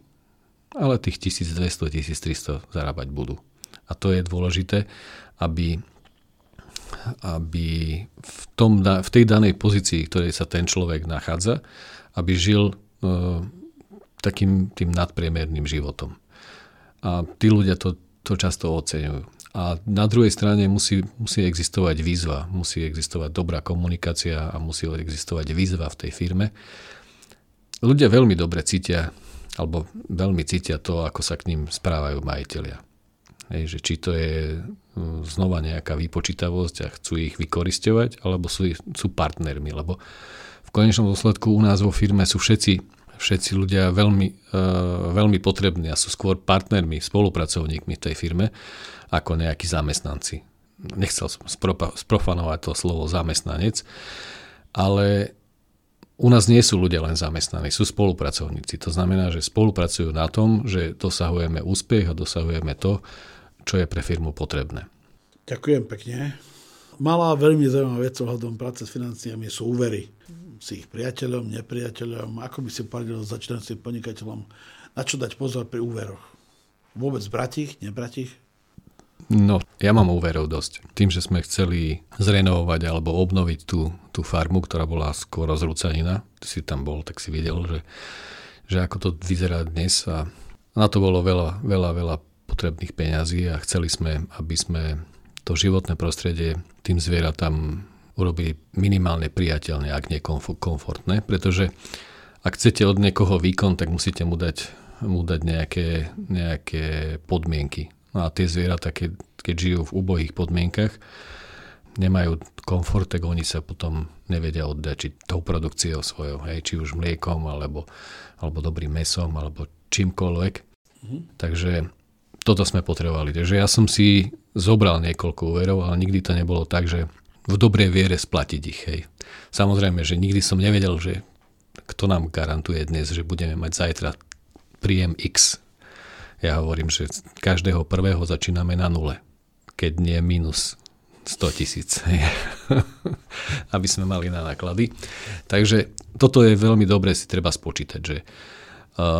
3. Ale tých 1200-1300 zarábať budú. A to je dôležité, aby, aby v, tom, v tej danej pozícii, ktorej sa ten človek nachádza, aby žil uh, takým tým nadpriemerným životom. A tí ľudia to, to často oceňujú. A na druhej strane musí, musí existovať výzva, musí existovať dobrá komunikácia a musí existovať výzva v tej firme. Ľudia veľmi dobre cítia, alebo veľmi cítia to, ako sa k ním správajú majiteľia. Hej, že či to je hm, znova nejaká vypočítavosť a chcú ich vykoristovať, alebo sú, sú partnermi, lebo v konečnom dôsledku u nás vo firme sú všetci, všetci ľudia veľmi, uh, veľmi potrební a sú skôr partnermi, spolupracovníkmi v tej firme ako nejakí zamestnanci. Nechcel som sprofanovať to slovo zamestnanec, ale u nás nie sú ľudia len zamestnaní, sú spolupracovníci. To znamená, že spolupracujú na tom, že dosahujeme úspech a dosahujeme to, čo je pre firmu potrebné. Ďakujem pekne. Malá veľmi zaujímavá vec ohľadom práce s financiami sú úvery. Si ich priateľom, nepriateľom, ako by si poradil začínajúcim podnikateľom, na čo dať pozor pri úveroch. Vôbec brať ich, nebrať ich? No, ja mám úverov dosť. Tým, že sme chceli zrenovovať alebo obnoviť tú, tú farmu, ktorá bola skôr rozrúcanina, ty si tam bol, tak si videl, že, že ako to vyzerá dnes a na to bolo veľa, veľa, veľa potrebných peňazí a chceli sme, aby sme to životné prostredie tým zvieratám urobili minimálne priateľne, ak nie komfortné, pretože ak chcete od niekoho výkon, tak musíte mu dať, mu dať nejaké, nejaké podmienky No a tie zvieratá, keď, keď žijú v ubohých podmienkach, nemajú komfort, tak oni sa potom nevedia oddačiť tou produkciou svojou, hej, či už mliekom, alebo, alebo dobrým mesom, alebo čímkoľvek. Mm-hmm. Takže toto sme potrebovali. Takže ja som si zobral niekoľko úverov, ale nikdy to nebolo tak, že v dobrej viere splatiť ich. Hej. Samozrejme, že nikdy som nevedel, že kto nám garantuje dnes, že budeme mať zajtra príjem X ja hovorím, že každého prvého začíname na nule, keď nie minus 100 tisíc, aby sme mali na náklady. Takže toto je veľmi dobre si treba spočítať, že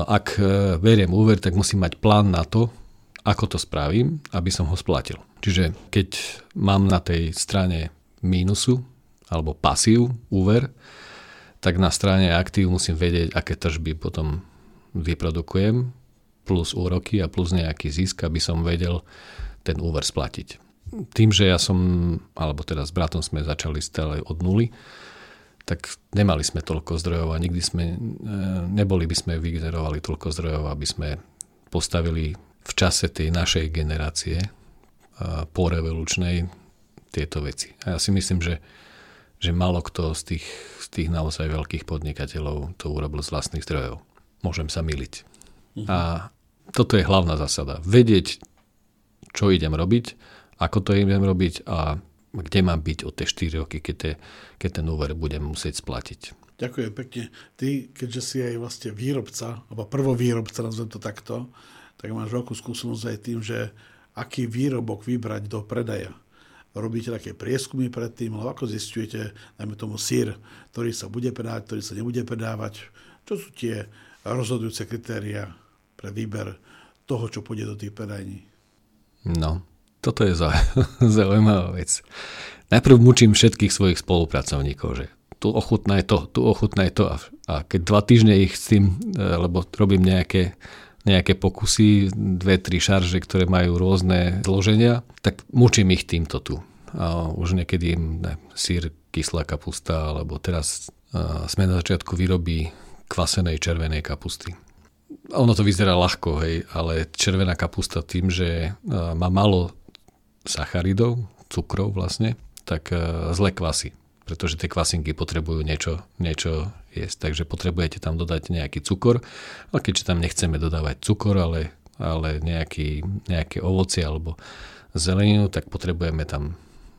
ak e, beriem úver, tak musím mať plán na to, ako to spravím, aby som ho splatil. Čiže keď mám na tej strane mínusu alebo pasív úver, tak na strane aktív musím vedieť, aké tržby potom vyprodukujem plus úroky a plus nejaký zisk, aby som vedel ten úver splatiť. Tým, že ja som, alebo teda s bratom sme začali stále od nuly, tak nemali sme toľko zdrojov a nikdy sme, e, neboli by sme vygenerovali toľko zdrojov, aby sme postavili v čase tej našej generácie e, porevolučnej tieto veci. A ja si myslím, že, že malo kto z tých, z tých naozaj veľkých podnikateľov to urobil z vlastných zdrojov. Môžem sa miliť. Uh-huh. A toto je hlavná zásada. Vedieť, čo idem robiť, ako to idem robiť a kde mám byť od tie 4 roky, keď, te, keď ten úver budem musieť splatiť. Ďakujem pekne. Ty, keďže si aj vlastne výrobca, alebo prvovýrobca, nazvem to takto, tak máš veľkú skúsenosť aj tým, že aký výrobok vybrať do predaja. Robíte také prieskumy predtým, alebo ako zistujete, najmä tomu sír, ktorý sa bude predávať, ktorý sa nebude predávať. Čo sú tie rozhodujúce kritéria pre výber toho, čo pôjde do tých predajní. No, toto je zaujímavá vec. Najprv mučím všetkých svojich spolupracovníkov, že tu ochutná je to, tu ochutná je to a, a keď dva týždne ich s tým, e, lebo robím nejaké, nejaké pokusy, dve, tri šarže, ktoré majú rôzne zloženia, tak mučím ich týmto tu. A už niekedy im ne, sír, kyslá kapusta, alebo teraz a, sme na začiatku výroby kvasenej červenej kapusty ono to vyzerá ľahko, hej, ale červená kapusta tým, že má málo sacharidov, cukrov vlastne, tak zle kvasí pretože tie kvasinky potrebujú niečo, niečo jesť. Takže potrebujete tam dodať nejaký cukor. A keďže tam nechceme dodávať cukor, ale, ale nejaký, nejaké ovocie alebo zeleninu, tak potrebujeme tam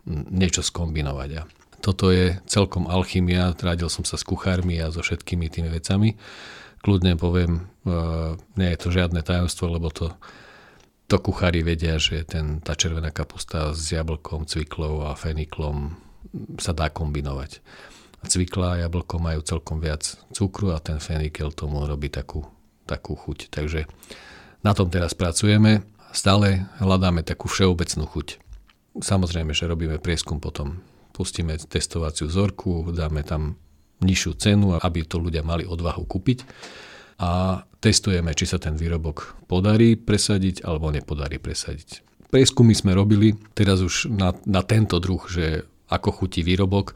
niečo skombinovať. A toto je celkom alchymia, radil som sa s kuchármi a so všetkými tými vecami. Kľudne poviem, e, nie je to žiadne tajomstvo, lebo to, to kuchári vedia, že ten, tá červená kapusta s jablkom, cviklou a feniklom sa dá kombinovať. Cvikla a jablko majú celkom viac cukru a ten fenikel tomu robí takú, takú chuť. Takže na tom teraz pracujeme. Stále hľadáme takú všeobecnú chuť. Samozrejme, že robíme prieskum potom. Pustíme testovaciu vzorku, dáme tam nižšiu cenu, aby to ľudia mali odvahu kúpiť a testujeme, či sa ten výrobok podarí presadiť alebo nepodarí presadiť. Prieskumy sme robili teraz už na, na tento druh, že ako chutí výrobok.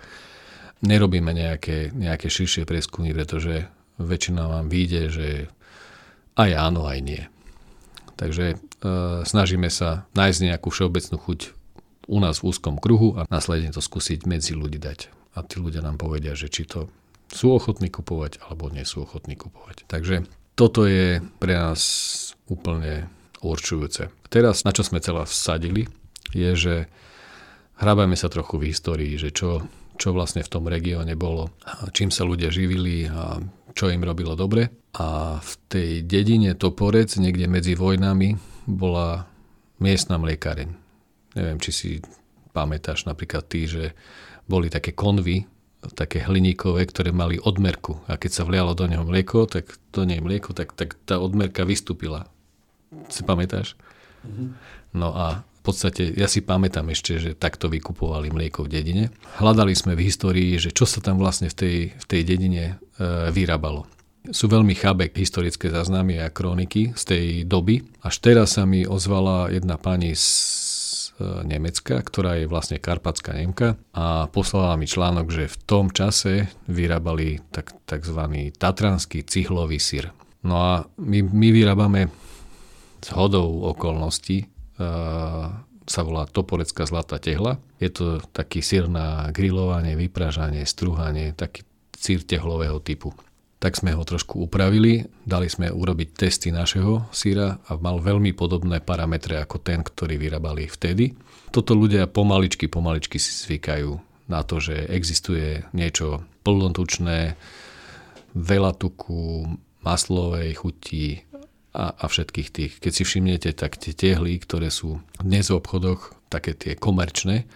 Nerobíme nejaké, nejaké širšie prieskumy, pretože väčšina vám vyjde, že aj áno, aj nie. Takže e, snažíme sa nájsť nejakú všeobecnú chuť u nás v úzkom kruhu a následne to skúsiť medzi ľudí dať. A tí ľudia nám povedia, že či to sú ochotní kupovať alebo nie sú ochotní kupovať. Takže toto je pre nás úplne určujúce. Teraz, na čo sme celá vsadili, je, že Hrabajme sa trochu v histórii, že čo, čo vlastne v tom regióne bolo, čím sa ľudia živili a čo im robilo dobre. A v tej dedine Toporec, niekde medzi vojnami, bola miestna mliekareň. Neviem, či si pamätáš napríklad ty, že boli také konvy, také hliníkové, ktoré mali odmerku. A keď sa vlialo do neho mlieko, tak do nej mlieko, tak, tak tá odmerka vystúpila. Si pamätáš? Mm-hmm. No a v podstate ja si pamätám ešte, že takto vykupovali mlieko v dedine. Hľadali sme v histórii, že čo sa tam vlastne v tej, v tej dedine e, vyrábalo. Sú veľmi chábe historické záznamy a kroniky z tej doby. Až teraz sa mi ozvala jedna pani z e, Nemecka, ktorá je vlastne karpatská Nemka a poslala mi článok, že v tom čase vyrábali tak, tzv. tatranský cihlový syr. No a my, my vyrábame s hodou okolností sa volá Toporecká zlatá tehla. Je to taký sír na grilovanie, vypražanie, strúhanie, taký sír tehlového typu. Tak sme ho trošku upravili, dali sme urobiť testy našeho síra a mal veľmi podobné parametre ako ten, ktorý vyrábali vtedy. Toto ľudia pomaličky, pomaličky si zvykajú na to, že existuje niečo plnotučné, veľa tuku, maslovej chuti, a, a všetkých tých. Keď si všimnete, tak tie tehly, ktoré sú dnes v obchodoch, také tie komerčné,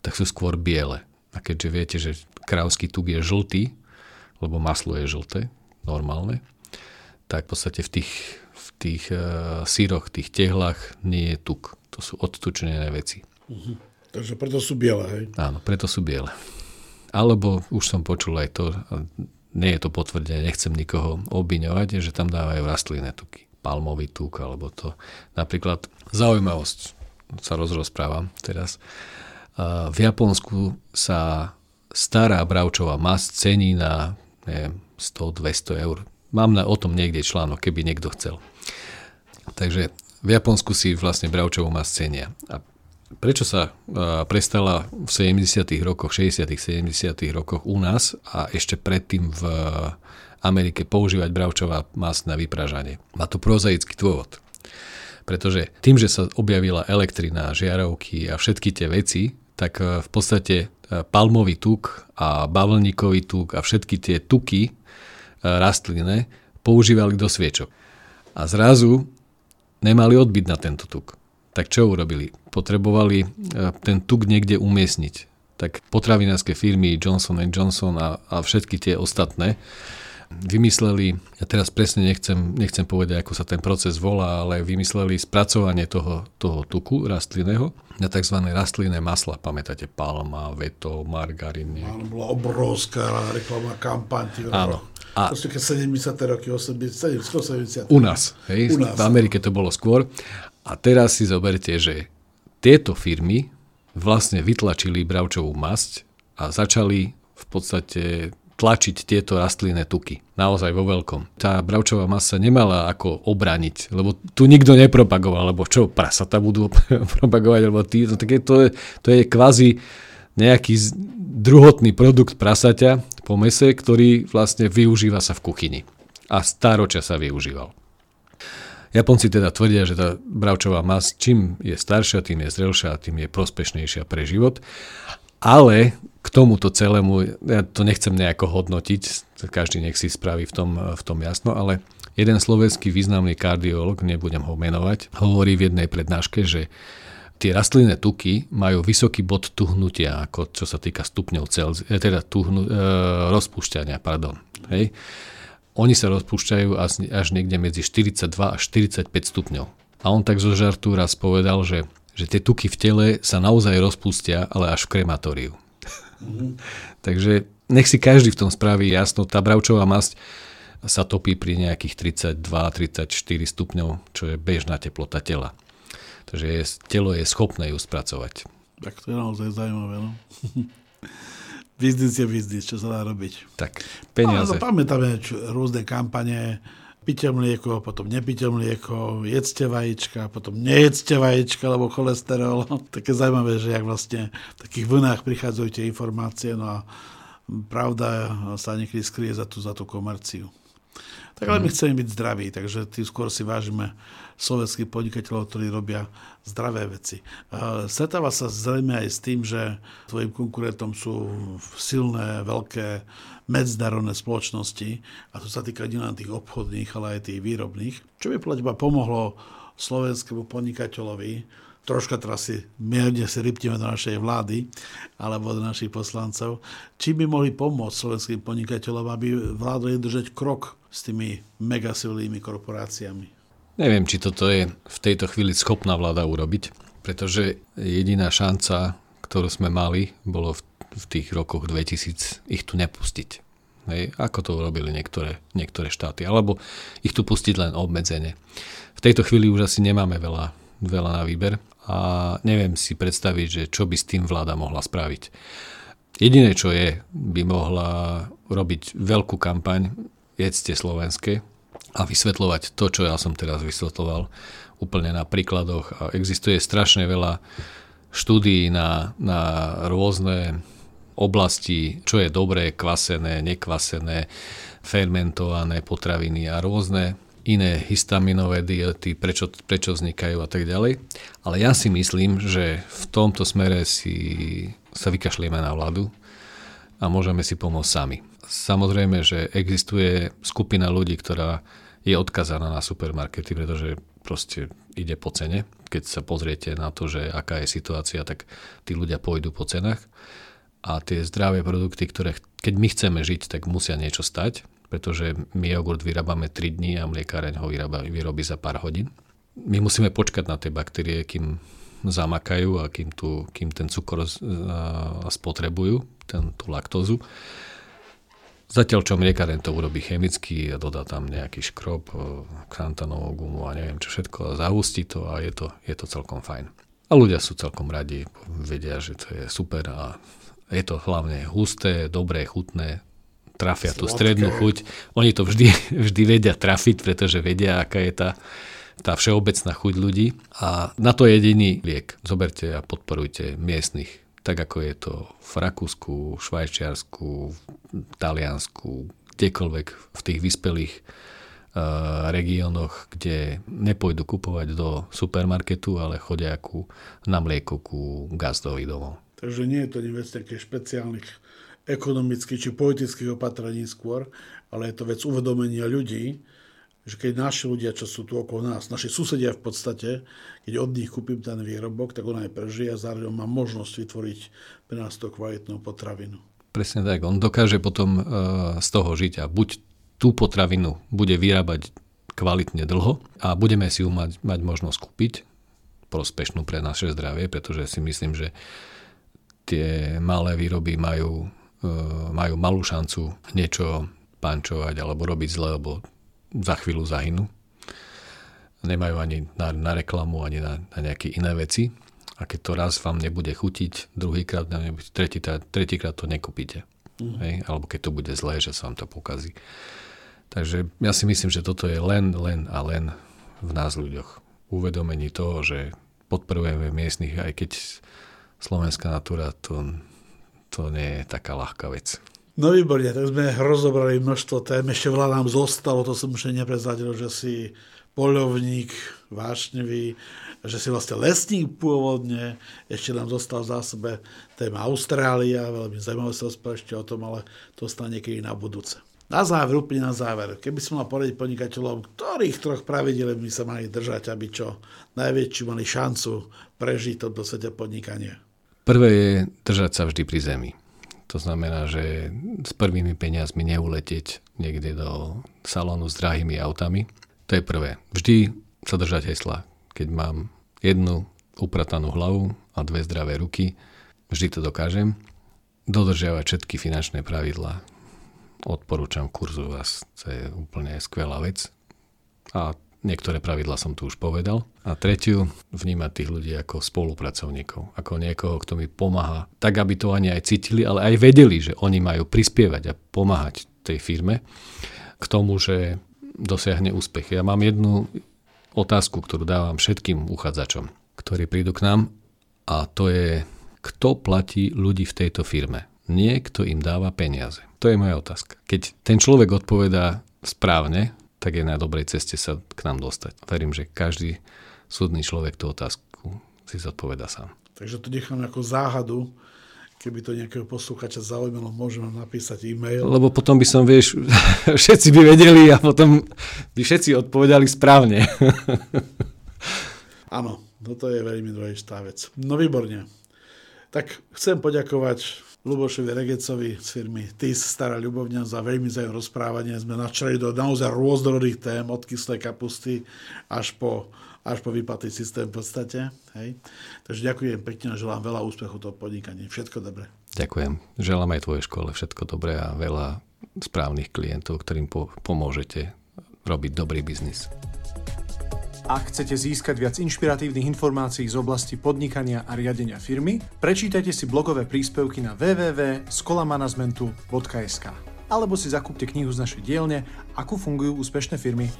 tak sú skôr biele. A keďže viete, že krávsky tuk je žltý, lebo maslo je žlté, normálne, tak v podstate v tých, v tých uh, síroch, tých tehlách nie je tuk. To sú odtučené veci. Uh-huh. Takže preto sú biele, hej? Áno, preto sú biele. Alebo už som počul aj to, nie je to potvrdené, nechcem nikoho obviňovať, že tam dávajú rastlinné tuky. Palmový tuk alebo to. Napríklad zaujímavosť, sa rozrozprávam teraz. V Japonsku sa stará bravčová masť cení na 100-200 eur. Mám na, o tom niekde článok, keby niekto chcel. Takže v Japonsku si vlastne bravčovú masť cenia. A prečo sa prestala v 70. rokoch, 60. 70. rokoch u nás a ešte predtým v Amerike používať bravčová masť na vypražanie. Má to prozaický dôvod. Pretože tým, že sa objavila elektrina, žiarovky a všetky tie veci, tak v podstate palmový tuk a bavlníkový tuk a všetky tie tuky rastlinné používali do sviečok. A zrazu nemali odbyt na tento tuk tak čo urobili? Potrebovali e, ten tuk niekde umiestniť. Tak potravinárske firmy Johnson Johnson a, a všetky tie ostatné vymysleli, ja teraz presne nechcem, nechcem povedať, ako sa ten proces volá, ale vymysleli spracovanie toho, toho tuku rastlinného na tzv. rastlinné masla. Pamätáte, palma, veto, margarín. Áno, bola obrovská reklamná kampaň. Áno. A to 70. roky, 80, 70. U nás, hej? U nás. V Amerike to bolo skôr. A teraz si zoberte, že tieto firmy vlastne vytlačili bravčovú masť a začali v podstate tlačiť tieto rastlinné tuky. Naozaj vo veľkom. Tá bravčová masa nemala ako obrániť, lebo tu nikto nepropagoval, lebo čo, prasata budú propagovať, lebo tí, no, tak je, to, je, to je kvázi nejaký druhotný produkt prasaťa po mese, ktorý vlastne využíva sa v kuchyni. A stáročia sa využíval. Japonci teda tvrdia, že tá bravčová mas čím je staršia, tým je zrelšia, tým je prospešnejšia pre život. Ale k tomuto celému, ja to nechcem nejako hodnotiť, každý nech si spraví v tom, v tom jasno, ale jeden slovenský významný kardiolog, nebudem ho menovať, hovorí v jednej prednáške, že tie rastlinné tuky majú vysoký bod tuhnutia, ako čo sa týka stupňov Celzia, eh, teda tuhnu, e, rozpúšťania, pardon. Hej. Oni sa rozpúšťajú až, niekde medzi 42 až 45 stupňov. A on tak zo žartu raz povedal, že, že tie tuky v tele sa naozaj rozpustia, ale až v krematóriu. Mm-hmm. Takže nech si každý v tom spraví jasno, tá bravčová masť sa topí pri nejakých 32-34 stupňov, čo je bežná teplota tela. Takže je, telo je schopné ju spracovať. Tak to je naozaj zaujímavé. No? biznis je biznis, čo sa dá robiť. Tak, peniaze. No, pamätáme rôzne kampane, pite mlieko, potom nepite mlieko, jedzte vajíčka, potom nejedzte vajíčka, lebo cholesterol. Také zaujímavé, že jak vlastne v takých vlnách prichádzajú tie informácie, no a pravda sa niekedy skrie za tú, za tú komerciu. Tak ale my mhm. chceme byť zdraví, takže tým skôr si vážime slovenských podnikateľov, ktorí robia zdravé veci. Stretáva sa zrejme aj s tým, že tvojim konkurentom sú silné, veľké medzinárodné spoločnosti a to sa týka nielen tých obchodných, ale aj tých výrobných. Čo by podľa teba pomohlo slovenskému podnikateľovi, troška teraz si mierne si rypneme do našej vlády alebo do našich poslancov, či by mohli pomôcť slovenským podnikateľom, aby vládli držať krok s tými megasilnými korporáciami. Neviem, či toto je v tejto chvíli schopná vláda urobiť, pretože jediná šanca, ktorú sme mali, bolo v tých rokoch 2000 ich tu nepustiť. Hej, ako to urobili niektoré, niektoré štáty. Alebo ich tu pustiť len obmedzenie. V tejto chvíli už asi nemáme veľa, veľa na výber a neviem si predstaviť, že čo by s tým vláda mohla spraviť. Jediné, čo je, by mohla robiť veľkú kampaň Jedzte slovenské a vysvetľovať to, čo ja som teraz vysvetloval úplne na príkladoch. A existuje strašne veľa štúdií na, na rôzne oblasti, čo je dobré, kvasené, nekvasené, fermentované potraviny a rôzne iné histaminové diety, prečo, prečo vznikajú a tak ďalej. Ale ja si myslím, že v tomto smere si sa vykašlieme na vládu a môžeme si pomôcť sami. Samozrejme, že existuje skupina ľudí, ktorá je odkazaná na supermarkety, pretože proste ide po cene. Keď sa pozriete na to, že aká je situácia, tak tí ľudia pôjdu po cenách a tie zdravé produkty, ktoré keď my chceme žiť, tak musia niečo stať, pretože my jogurt vyrábame 3 dní a mliekáreň ho vyrába, vyrobí za pár hodín. My musíme počkať na tie baktérie, kým zamakajú a kým, tu, kým ten cukor spotrebujú, ten, tú laktózu. Zatiaľ, čo mliekáreň to urobí chemicky a dodá tam nejaký škrob, krantanovú gumu a neviem čo všetko, zahustí to a je to, je to celkom fajn. A ľudia sú celkom radi, vedia, že to je super a je to hlavne husté, dobré, chutné, trafia Sladké. tú strednú chuť. Oni to vždy, vždy vedia trafiť, pretože vedia, aká je tá, tá všeobecná chuť ľudí. A na to je jediný liek. Zoberte a podporujte miestnych, tak ako je to v Rakúsku, Švajčiarsku, Taliansku, kdekoľvek v tých vyspelých uh, regiónoch, kde nepôjdu kupovať do supermarketu, ale chodia ku, na mlieko ku gazdovi domov. Takže nie je to vec také špeciálnych ekonomických či politických opatrení skôr, ale je to vec uvedomenia ľudí, že keď naši ľudia, čo sú tu okolo nás, naši susedia v podstate, keď od nich kúpim ten výrobok, tak on aj prežije a zároveň má možnosť vytvoriť pre nás to kvalitnú potravinu. Presne tak, on dokáže potom uh, z toho žiť a buď tú potravinu bude vyrábať kvalitne dlho a budeme si ju mať, mať možnosť kúpiť prospešnú pre naše zdravie, pretože si myslím, že tie malé výroby majú, e, majú malú šancu niečo pančovať alebo robiť zle, lebo za chvíľu zahynú. Nemajú ani na, na reklamu, ani na, na nejaké iné veci. A keď to raz vám nebude chutiť, druhýkrát, tretí, tretíkrát to nekúpite. Mm. Hej? Alebo keď to bude zlé, že sa vám to pokazí. Takže ja si myslím, že toto je len, len a len v nás ľuďoch. Uvedomení toho, že podporujeme miestnych, aj keď slovenská natúra to, to nie je taká ľahká vec. No výborne, tak sme rozobrali množstvo tém, ešte veľa nám zostalo, to som už neprezadil, že si poľovník, vášnevý, že si vlastne lesník pôvodne, ešte nám zostal v zásobe téma Austrália, veľmi zaujímavé sa ešte o tom, ale to stane niekedy na budúce. Na záver, úplne na záver, keby som mal poradiť podnikateľom, ktorých troch pravidel by sa mali držať, aby čo najväčšiu mali šancu prežiť toto svete podnikania? Prvé je držať sa vždy pri zemi. To znamená, že s prvými peniazmi neuletieť niekde do salónu s drahými autami. To je prvé. Vždy sa držať hesla. Keď mám jednu upratanú hlavu a dve zdravé ruky, vždy to dokážem. Dodržiavať všetky finančné pravidlá. Odporúčam kurzu vás, to je úplne skvelá vec. A Niektoré pravidla som tu už povedal. A tretiu, vnímať tých ľudí ako spolupracovníkov, ako niekoho, kto mi pomáha, tak aby to ani aj cítili, ale aj vedeli, že oni majú prispievať a pomáhať tej firme k tomu, že dosiahne úspech. Ja mám jednu otázku, ktorú dávam všetkým uchádzačom, ktorí prídu k nám a to je, kto platí ľudí v tejto firme. Nie, kto im dáva peniaze. To je moja otázka. Keď ten človek odpovedá správne, tak je na dobrej ceste sa k nám dostať. Verím, že každý súdny človek tú otázku si zodpoveda sám. Takže to nechám ako záhadu, keby to nejakého poslúchača zaujímalo, môžem vám napísať e-mail. Lebo potom by som, vieš, všetci by vedeli a potom by všetci odpovedali správne. Áno, toto je veľmi dôležitá vec. No výborne. Tak chcem poďakovať Lubošovi Regecovi z firmy TIS Stará ľubovňa za veľmi zaujímavé rozprávanie. Sme načali do naozaj rôznorodých tém, od kyslej kapusty až po, až po vypatý systém v podstate. Hej. Takže ďakujem pekne a želám veľa úspechu toho podnikania. Všetko dobré. Ďakujem. Želám aj tvojej škole všetko dobré a veľa správnych klientov, ktorým po- pomôžete robiť dobrý biznis. Ak chcete získať viac inšpiratívnych informácií z oblasti podnikania a riadenia firmy, prečítajte si blogové príspevky na www.skolamanagementu.sk alebo si zakúpte knihu z našej dielne Ako fungujú úspešné firmy.